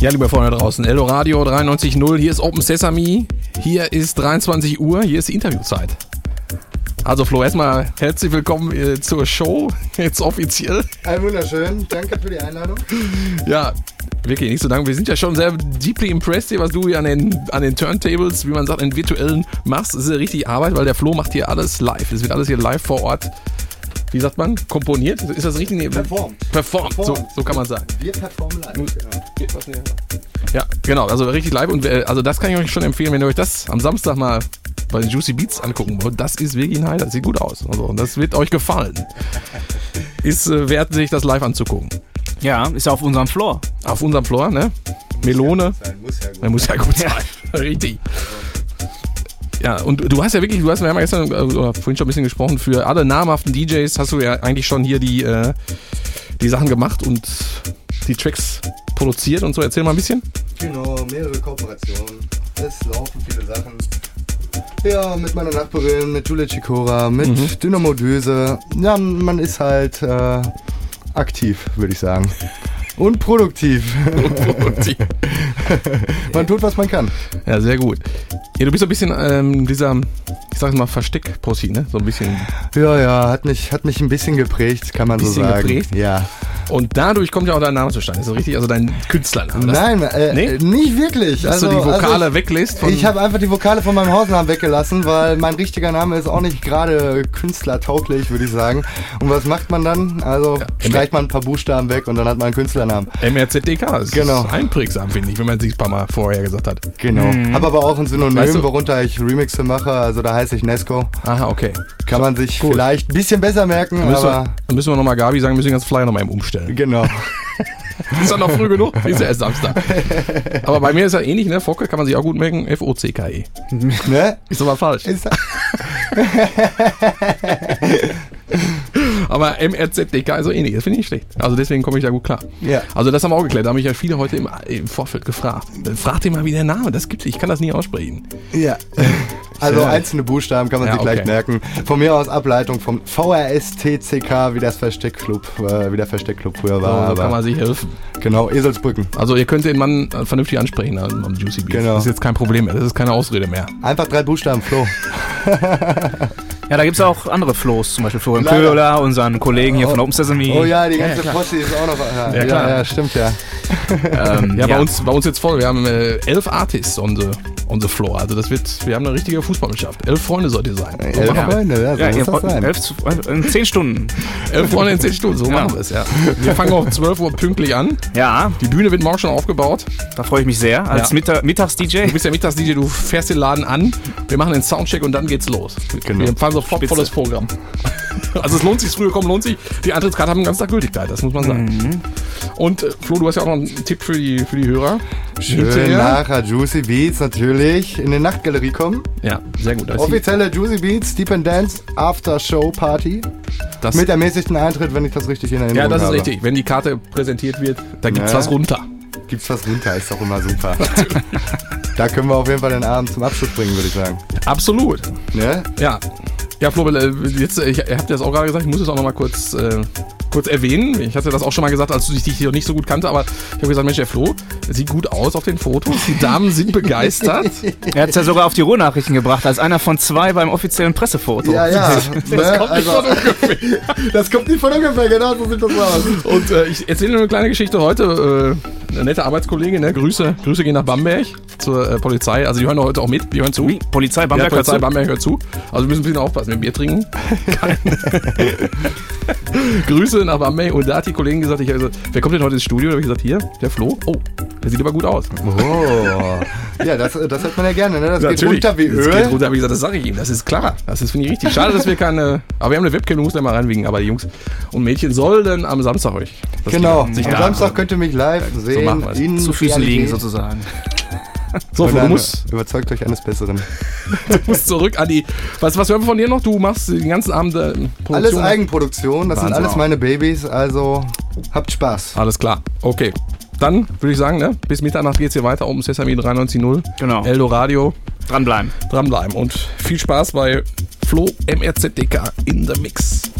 Ja, liebe Freunde draußen, Ello Radio 93.0, hier ist Open Sesame, hier ist 23 Uhr, hier ist die Interviewzeit. Also Flo, erstmal herzlich willkommen äh, zur Show, jetzt offiziell. Ein wunderschön, danke für die Einladung. Ja, wirklich nicht so danke. Wir sind ja schon sehr deeply impressed hier, was du hier an den, an den Turntables, wie man sagt, in virtuellen machst. Das ist ja richtig Arbeit, weil der Flo macht hier alles live. Es wird alles hier live vor Ort wie sagt man, komponiert? Ist das richtig? Performt. Performt, so, so kann man sagen. Wir performen live. Genau. Ja, genau, also richtig live und äh, also das kann ich euch schon empfehlen, wenn ihr euch das am Samstag mal bei den Juicy Beats angucken wollt. Das ist wirklich ein Highlight, das sieht gut aus. Also, das wird euch gefallen. Ist äh, wert, sich das live anzugucken. Ja, ist ja auf unserem Floor. Auf unserem Floor, ne? Melone. Muss ja gut sein. Muss ja gut sein. Richtig. Ja, und du hast ja wirklich, du hast, wir haben ja gestern äh, oder vorhin schon ein bisschen gesprochen, für alle namhaften DJs hast du ja eigentlich schon hier die, äh, die Sachen gemacht und die Tracks produziert und so. Erzähl mal ein bisschen. Genau, mehrere Kooperationen. Es laufen viele Sachen. Ja, mit meiner Nachbarin, mit Julia Chikora, mit Mhm. Dynamo Düse. Ja, man ist halt äh, aktiv, würde ich sagen. Und produktiv. man tut, was man kann. ja, sehr gut. Ja, du bist so ein bisschen ähm, dieser, ich sag mal, Versteck-Pussy, ne? So ein bisschen. Ja, ja, hat mich, hat mich ein bisschen geprägt, kann man so Bisschen sagen. geprägt? Ja. Und dadurch kommt ja auch dein Name zustande. Ist das richtig? Also dein Künstlername. Nein, äh, Nee? nicht wirklich. dass also, du die Vokale also, weglässt. Ich habe einfach die Vokale von meinem Hausnamen weggelassen, weil mein richtiger Name ist auch nicht gerade künstlertauglich, würde ich sagen. Und was macht man dann? Also Ja. streicht man ein paar Buchstaben weg und dann hat man einen Künstlernamen. MRZDK. Das Genau. ist einprägsam, finde ich, wenn man sich ein paar Mal vorher gesagt hat. Genau. Habe aber auch ein Synonym, Weißt du- worunter ich Remixe mache. Also da heiße ich Nesco. Aha, okay. Kann man sich Gut. vielleicht ein bisschen besser merken, Dann müssen, wir, aber dann müssen wir nochmal Gabi sagen, wir müssen den ganzen Flyer nochmal eben umstellen. genau. Ist doch noch früh genug? Ist ja erst Samstag. Aber bei mir ist ja ähnlich, ne? Focke kann man sich auch gut merken. F-O-C-K-E. ne? Ist aber falsch. Ist, Aber MRZDK ist so ähnlich. Das finde ich nicht schlecht. Also deswegen komme ich da gut klar. Ja. Also das haben wir auch geklärt. Da haben mich ja viele heute im, im Vorfeld gefragt. Fragt ihr mal, wie der Name, das gibt's. Ich kann das nie aussprechen. ja. Also einzelne Buchstaben kann man Ja, sich gleich okay. merken. Von mir aus Ableitung vom VRSTCK, wie das Versteckclub, äh, wie der Versteckclub früher So, war. so kann man sich helfen. genau, Eselsbrücken. Also ihr könnt den Mann äh, vernünftig ansprechen am am Juicy Beat. Genau. Das ist jetzt kein Problem mehr. Das ist keine Ausrede mehr. Einfach drei Buchstaben, Flo. Yeah. Ja, da gibt es auch andere Flows, zum Beispiel Florian. Köhler, unseren Kollegen hier von Open Sesame. Oh ja, die ganze ja. Posse ist auch noch. Ja, Ja, klar. ja, stimmt ja. Ähm, Ja, Bei, uns, bei uns jetzt voll. Wir haben äh, elf Artists on the, on the floor. Also das wird, wir haben eine richtige Fußballmannschaft. Elf Freunde sollt ihr sein. So Elf. Freunde, ja, so Ja, muss das sein. elf, zu- in zehn Stunden. Elf Freunde in zehn Stunden, so Ja. machen wir es, ja. Wir fangen auch um 12 Uhr pünktlich an. Ja, Die Bühne wird morgen schon aufgebaut. da freue ich mich sehr. Als Ja. Mitta Mittags-DJ. Du bist ja Mittags-DJ, du fährst den Laden an, wir machen den Soundcheck und dann geht's los. Genau. Wir fahren sofort Spitze. volles Programm. Also es lohnt sich, früher kommen lohnt sich. Die Eintrittskarten haben ganzen Tag Gültigkeit, das muss man sagen. Mhm. Und äh, Flo, du hast ja auch noch einen Tipp für die, für die Hörer. Schön Hinterher. nachher Juicy Beats natürlich in die Nachtgalerie kommen. Ja, sehr gut. Offizielle Juicy Beats Deep and Dance After Show Party. das, Mit ermäßigten Eintritt, wenn ich das richtig in Erinnerung ja, das ist habe. richtig. Wenn die Karte präsentiert wird, da gibt's Ne? was runter. Gibt's was runter, ist doch immer super. da können wir auf jeden Fall den Abend zum Abschluss bringen, würde ich sagen. Absolut. Ne? Ja. Ja, Flo, äh, jetzt, äh, ich, ihr habt das auch gerade gesagt, ich muss es auch noch mal kurz, äh, kurz erwähnen. Ich hatte das auch schon mal gesagt, als du dich noch nicht so gut kannte, aber ich habe gesagt, Mensch, der Flo, sieht gut aus auf den Fotos. Die Damen sind begeistert. Er hat es ja sogar auf die Ruhrnachrichten gebracht, als einer von zwei beim offiziellen Pressefoto. Ja, ja. Das ne? kommt nicht also, von ungefähr. das kommt nicht von ungefähr, genau so sieht das aus. Und äh, ich erzähle nur eine kleine Geschichte heute. Äh, eine nette Arbeitskollegin, ne? Grüße, Grüße gehen nach Bamberg zur äh, Polizei. Also die hören heute auch mit, die hören zu. Wie? Polizei Ja, Bamberg Polizei hört zu? Bamberg hört zu. Also wir müssen ein bisschen aufpassen, wenn wir Bier trinken. Grüße nach Bamberg. Und da hat die Kollegin gesagt, ich gesagt, wer kommt denn heute ins Studio? Da habe ich gesagt, hier, der Flo. Oh, der sieht aber gut aus. Oh. Ja, das, das hört man ja gerne, ne? Das geht Natürlich. runter wie Das Öl. geht runter, habe ich gesagt, das sage ich ihm. Das ist klar. Das ist, finde ich, richtig. Schade, dass wir keine. Aber wir haben eine Webcam, du musst da mal reinwiegen. Aber die Jungs und Mädchen sollen am Samstag euch. Genau. Am da- Samstag könnt ihr mich live sehen. machen wir's. in Zu Füßen liegen sozusagen. So, du musst, überzeugt euch eines Besseren. du musst zurück an die. Was, was hören wir von dir noch? Du machst den ganzen Abend äh, Produktion. Alles Eigenproduktion, das sind Wahnsinn. alles meine Babys, also habt Spaß. Alles klar. Okay. Dann würde ich sagen, ne, bis Mitternacht geht's hier weiter um Sesame 93.0. Genau. Eldo Radio. Dranbleiben. Dranbleiben und viel Spaß bei Flo MRZDK in the Mix.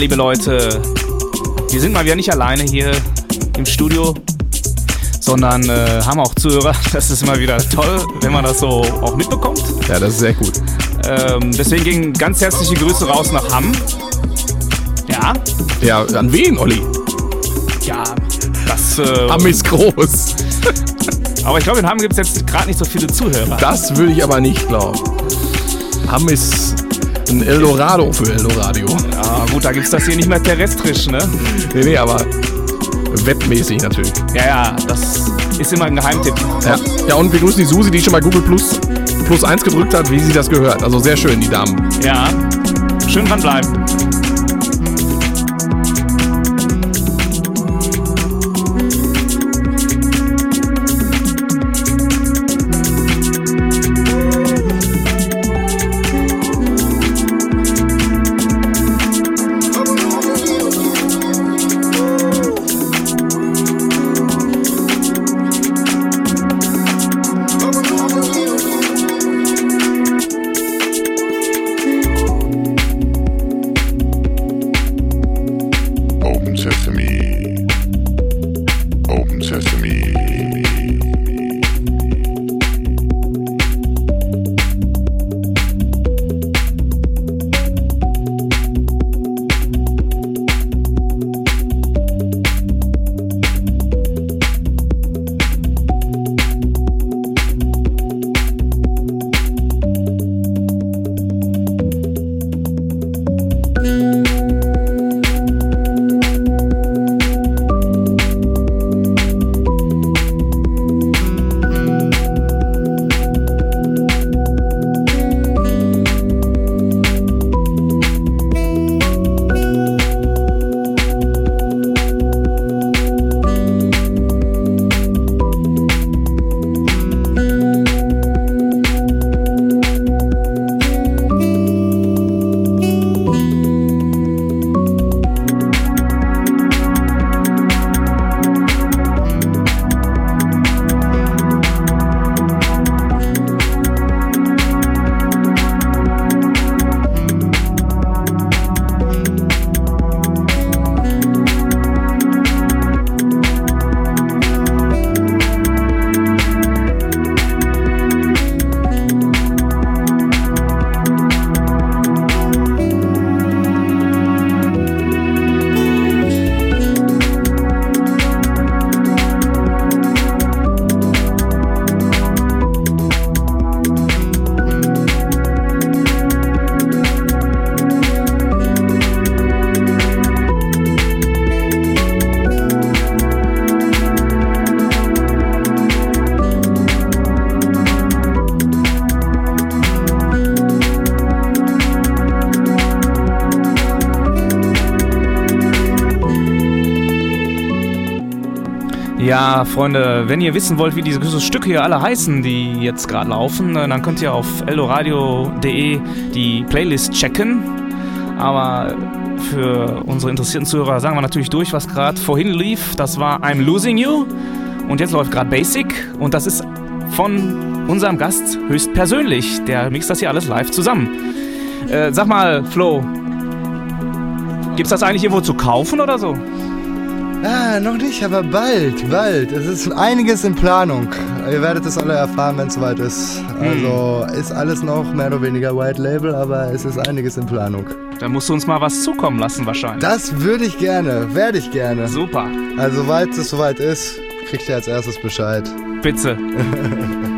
Liebe Leute, wir sind mal wieder nicht alleine hier im Studio, sondern äh, haben auch Zuhörer. Das ist immer wieder toll, wenn man das so auch mitbekommt. Ja, das ist sehr gut. Ähm, deswegen gehen ganz herzliche Grüße raus nach Hamm. Ja, Ja, an wen, Olli? ja, das. Äh, Hamm ist groß. aber ich glaube, in Hamm gibt es jetzt gerade nicht so viele Zuhörer. Das würde ich aber nicht glauben. Hamm ist ein Eldorado für Eldoradio. Ja, gut, da gibt es das hier nicht mehr terrestrisch, ne? Nee, nee, aber webmäßig natürlich. Ja, ja, das ist immer ein Geheimtipp. Ja. ja, und wir grüßen die Susi, die schon mal Google Plus, Plus 1 gedrückt hat, wie sie das gehört. Also sehr schön, die Damen. Ja, schön dranbleiben. Freunde, wenn ihr wissen wollt, wie diese Stücke hier alle heißen, die jetzt gerade laufen, äh, dann könnt ihr auf eldoradio.de die Playlist checken. Aber für unsere interessierten Zuhörer sagen wir natürlich durch, was gerade vorhin lief. Das war I'm Losing You und jetzt läuft gerade Basic und das ist von unserem Gast höchstpersönlich. Der mixt das hier alles live zusammen. Äh, sag mal, Flo, gibt's das eigentlich irgendwo zu kaufen oder so? Ah, noch nicht, aber bald, bald. Es ist einiges in Planung. Ihr werdet es alle erfahren, wenn es soweit ist. Also ist alles noch mehr oder weniger White Label, aber es ist einiges in Planung. Da musst du uns mal was zukommen lassen wahrscheinlich. Das würde ich gerne, werde ich gerne. Super. Also, sobald es soweit ist, kriegt ihr als erstes Bescheid. Bitte.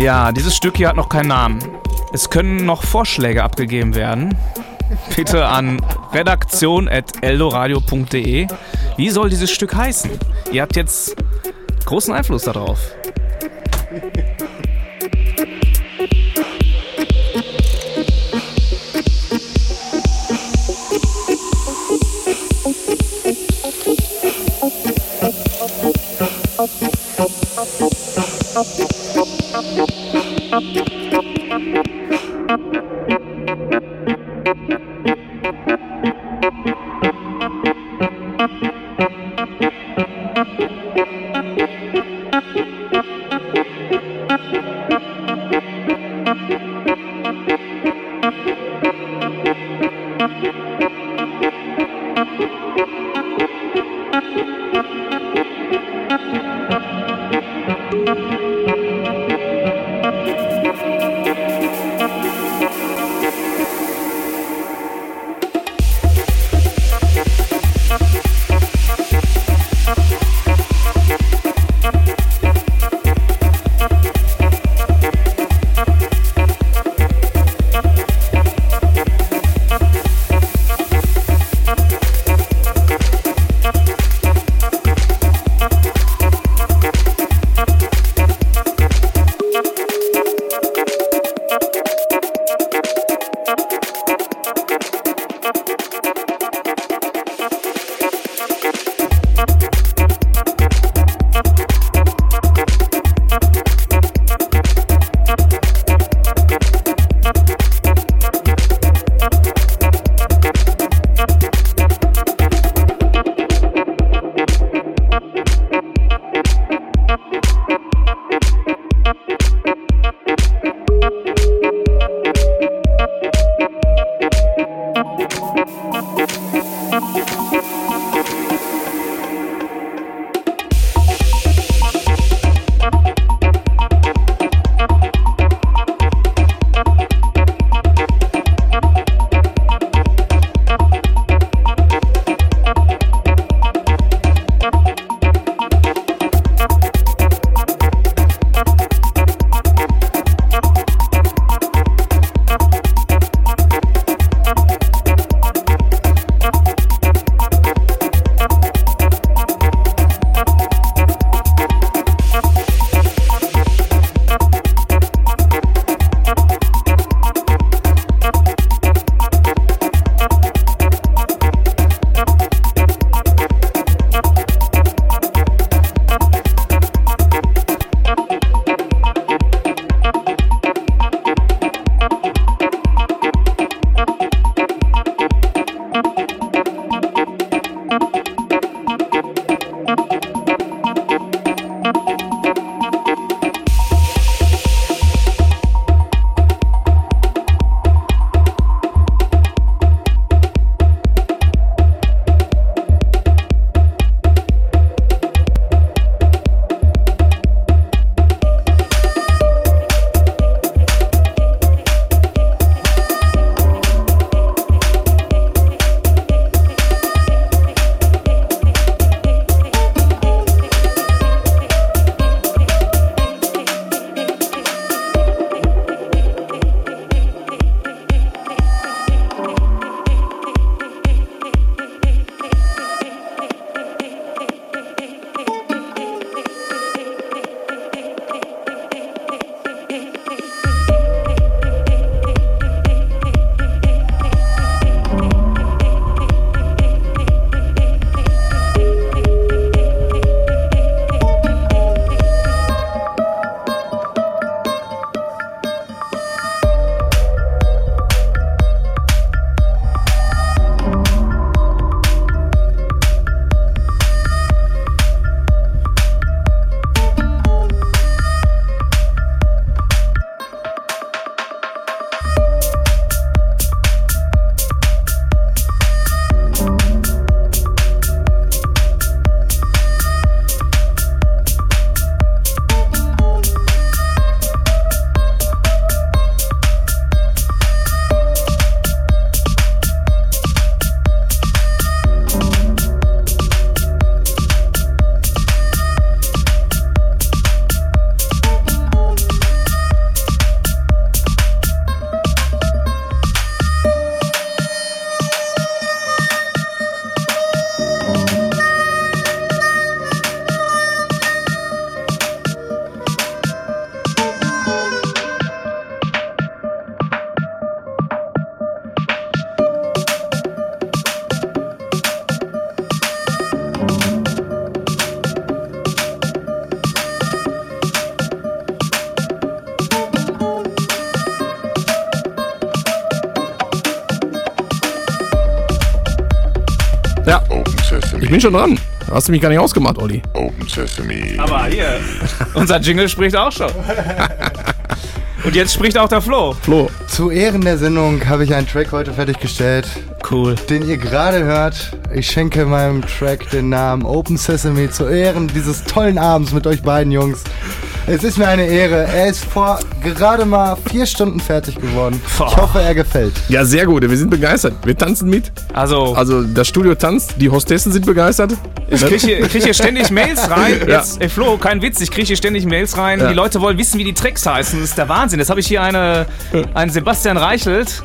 Ja, dieses Stück hier hat noch keinen Namen. Es können noch Vorschläge abgegeben werden. Bitte an redaktion.eldoradio.de. Wie soll dieses Stück heißen? Ihr habt jetzt großen Einfluss darauf. Thank Ich bin schon dran. Hast du mich gar nicht ausgemacht, Olli. Open Sesame. Aber hier, unser Jingle spricht auch schon. Und jetzt spricht auch der Flo. Flo. Zu Ehren der Sendung habe ich einen Track heute fertiggestellt, Cool. den ihr gerade hört. Ich schenke meinem Track den Namen Open Sesame zu Ehren dieses tollen Abends mit euch beiden Jungs. Es ist mir eine Ehre. Er ist vor gerade mal vier Stunden fertig geworden. Ich hoffe, er gefällt. Ja, sehr gut. Wir sind begeistert. Wir tanzen mit. Also, Also das Studio tanzt, die Hostessen sind begeistert. ich kriege hier, ich krieg hier ständig Mails rein. Ja. Jetzt, ey Flo, kein Witz, ich kriege hier ständig Mails rein. Ja. Die Leute wollen wissen, wie die Tracks heißen. Das ist der Wahnsinn. Jetzt habe ich hier eine, einen Sebastian Reichelt.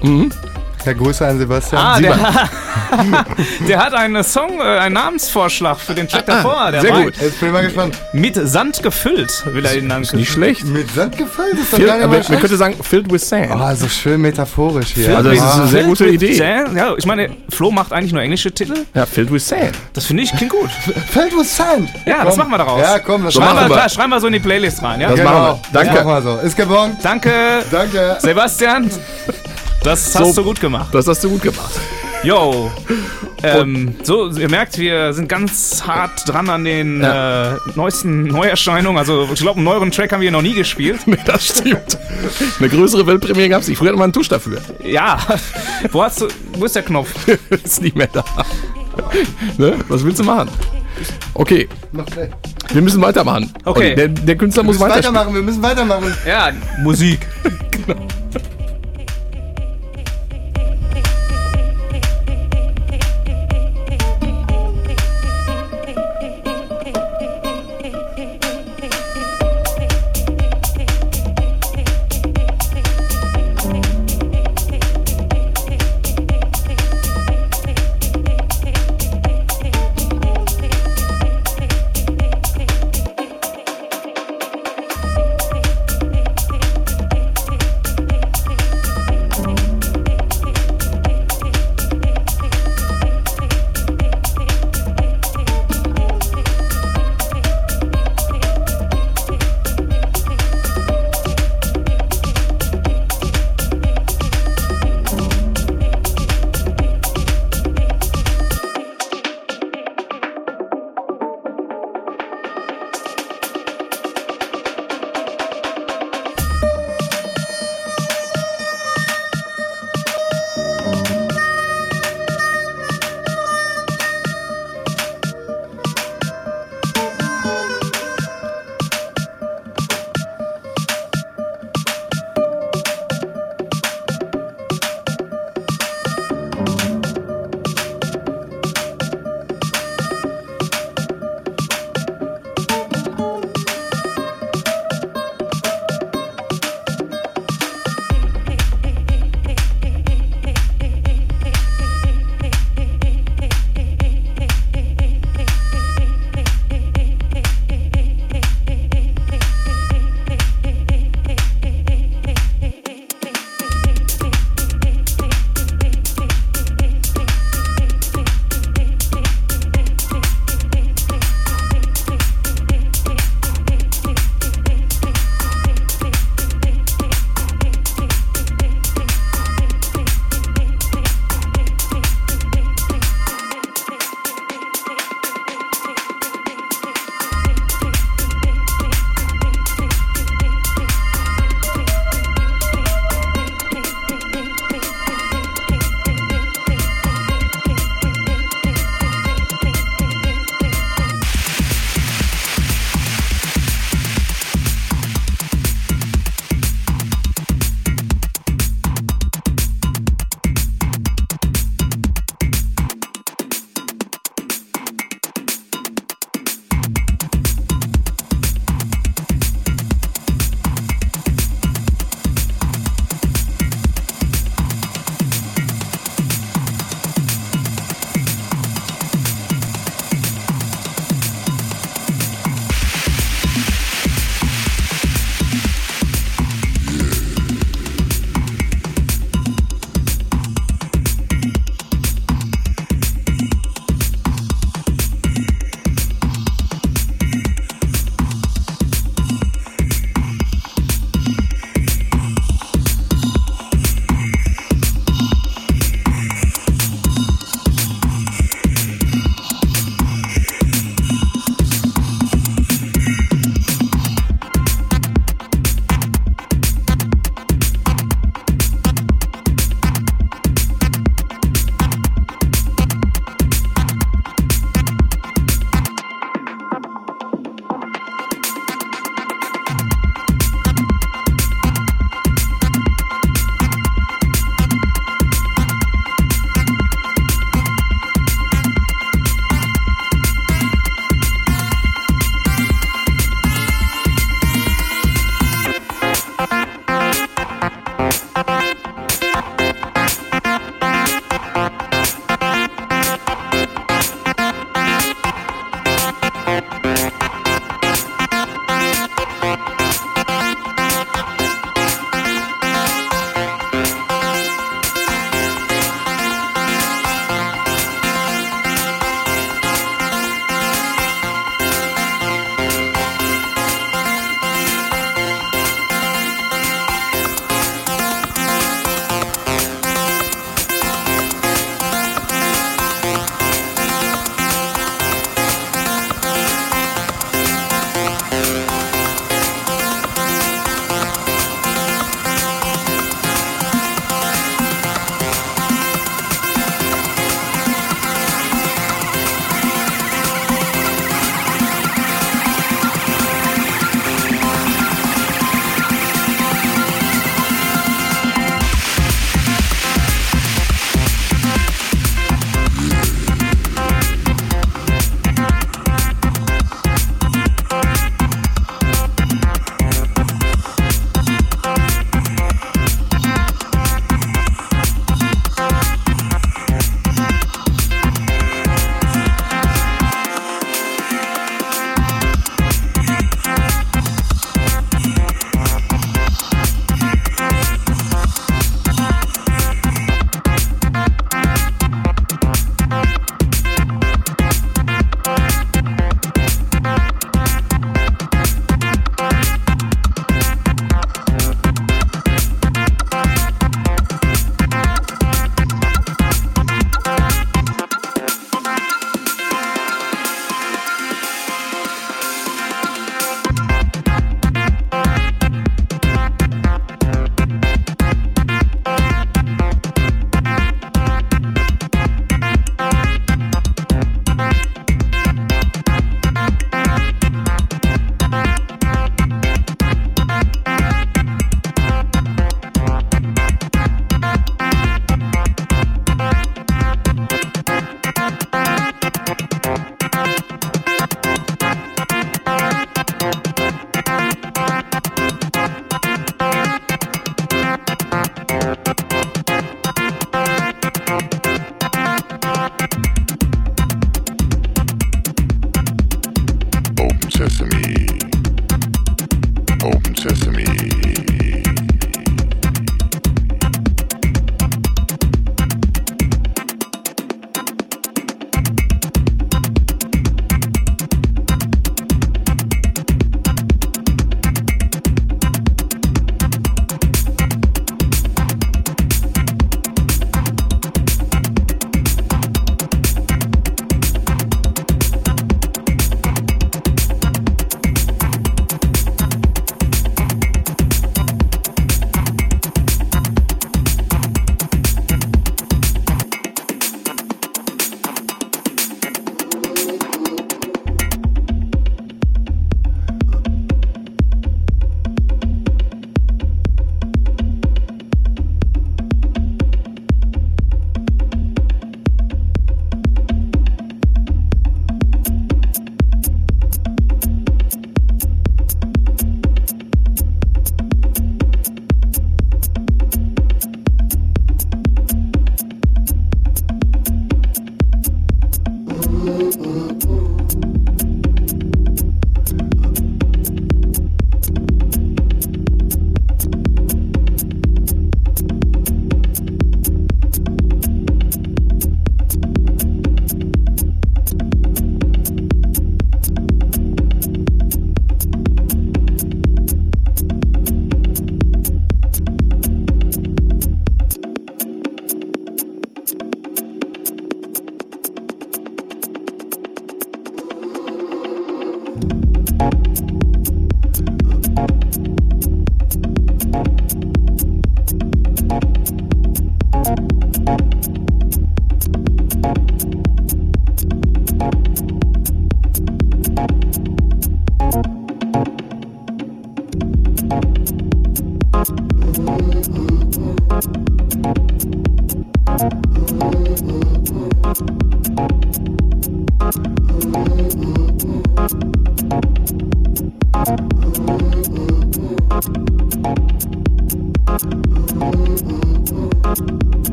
Herr Grüße an Sebastian. Ah, der, der hat einen Song, äh, einen Namensvorschlag für den Track davor. Der sehr war gut. Jetzt bin ich mal gespannt. Mit Sand gefüllt, will er ihn dann Nicht schlecht. Mit Sand gefüllt ist doch Fill, gar nicht aber man könnte sagen, filled with sand. Oh, so schön metaphorisch hier. Also das ist eine sehr Filled gute with Idee. Sand. Ja, ich meine, Flo macht eigentlich nur englische Titel. Ja, filled with sand. Das finde ich klingt gut. Filled with Sand. Ja, das machen wir daraus. Ja, komm, das So Schreiben machen wir, wir. klar, schreiben wir so in die Playlist rein, ja? Das Genau. machen wir. Danke. Das machen wir so. Ist gebongt. Danke, Danke. Sebastian. Das So. hast du gut gemacht. Das hast du gut gemacht. Yo. Ähm, so, ihr merkt, wir sind ganz hart dran an den Ja. äh, neuesten Neuerscheinungen. Also, ich glaube, einen neueren Track haben wir noch nie gespielt. Nee, das stimmt. Eine größere Weltpremiere gab es nicht. Früher hatte man einen Tusch dafür. Ja. Wo hast du. Wo ist der Knopf? Ist nicht mehr da. Ne? Was willst du machen? Okay, wir müssen weitermachen. Okay. Der, der Künstler Wir muss weitermachen, wir müssen weitermachen. Ja, Musik. Open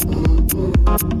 the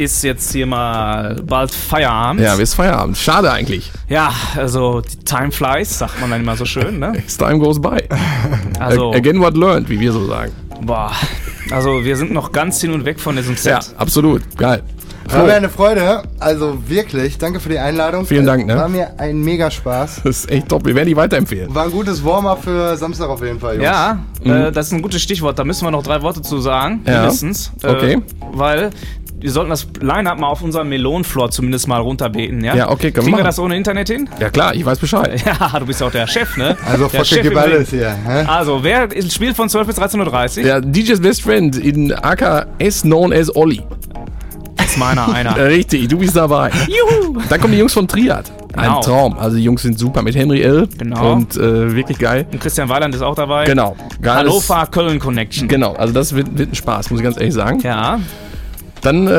ist jetzt hier mal bald Feierabend. Ja, ist Feierabend. Schade eigentlich. Ja, also die Time flies, sagt man dann immer so schön, ne? As time goes by. Also, Again what learned, wie wir so sagen. boah, also wir sind noch ganz hin und weg von diesem Set. Ja, absolut. Geil. War mir eine Freude. Also wirklich, danke für die Einladung. Vielen Dank, ne? War mir ein mega Spaß. Das ist echt top. Wir werden die weiterempfehlen. War ein gutes Warm-up für Samstag auf jeden Fall, Jungs. Ja, äh, das ist ein gutes Stichwort. Da müssen wir noch drei Worte zu sagen, Mhm. Ja, mindestens. Äh, okay. Weil wir sollten das Line-Up mal auf unserem Melonenfloor zumindest mal runterbeten, ja? Ja, okay, können wir Kriegen wir das ohne Internet hin? Ja klar, ich weiß Bescheid. Ja, du bist ja auch der Chef, ne? Also der alles Ring. hier. Hä? Also, wer spielt von 12 bis 13.30 Uhr? Der DJ's Best Friend in AKS known as Olli. ist meiner einer. Richtig, du bist dabei. Juhu! Dann kommen die Jungs von Triad. Ein Genau. Traum. Also die Jungs sind super mit Henry L. Genau. Und äh, wirklich geil. Und Christian Weiland ist auch dabei. Genau. Geiles- Hannover Köln Connection. Genau, also das wird, wird ein Spaß, muss ich ganz ehrlich sagen. Ja, Dann äh,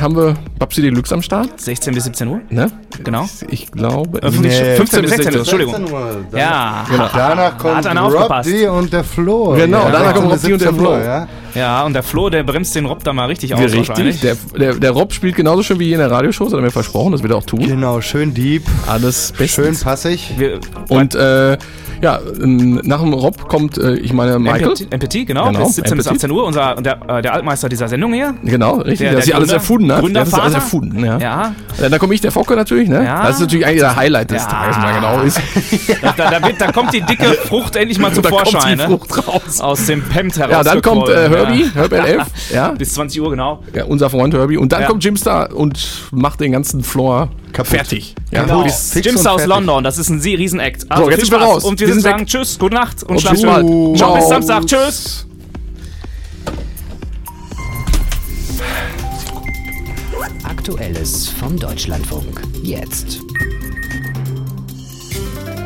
haben wir Babsi Deluxe am Start. 16 bis 17 Uhr. Ne? Genau. Ich glaube. Äh, 15, 15 bis 16 Uhr, Entschuldigung. 16 Uhr. Dann- Ja, Danach kommt Rob. D und der Flo. Genau, danach kommt Rob D und der 17 Uhr, Flo. Ja? ja, und der Flo, der bremst den Rob da mal richtig aus Richtig. wahrscheinlich. Der, der, der Rob spielt genauso schön wie hier in der Radioshow, das hat er mir versprochen, das wird er auch tun. Genau, schön deep, Alles schön bestens. passig. Wir, Und äh, ja, ähm, nach dem Rob kommt, äh, ich meine, Michael. MPT, genau, Genau, bis 17 bis MPT. 18 Uhr. Unser, der, äh, der Altmeister dieser Sendung hier. Genau, richtig. Der- der, das hier alles erfunden hat. Der hat das alles Gründervater? erfunden, ja. Ja, Dann komme ich, der Focke natürlich, ne? Ja. Das ist natürlich eigentlich der Highlight des Ja. Tages, man genau ist. da, da, wird, da kommt die dicke Frucht endlich mal zum da kommt Vorschein. die Ne? Frucht raus. Aus dem Pemt heraus. Ja, dann kommt äh, Herbie, Herb LF, ja, Bis 20 Uhr, genau. unser Freund Herbie. Und dann kommt Jimstar und macht den ganzen Floor fertig. Ja, Genau. bis- Fix Jim's und aus fertig. London, das ist ein Riesen-Act. Also So, jetzt viel sind wir Spaß. raus. Und wir, Wir sagen Tschüss, gute Nacht und Und schlaft schön. Ciao, bis. Samstag. Tschüss. Aktuelles vom Deutschlandfunk. Jetzt.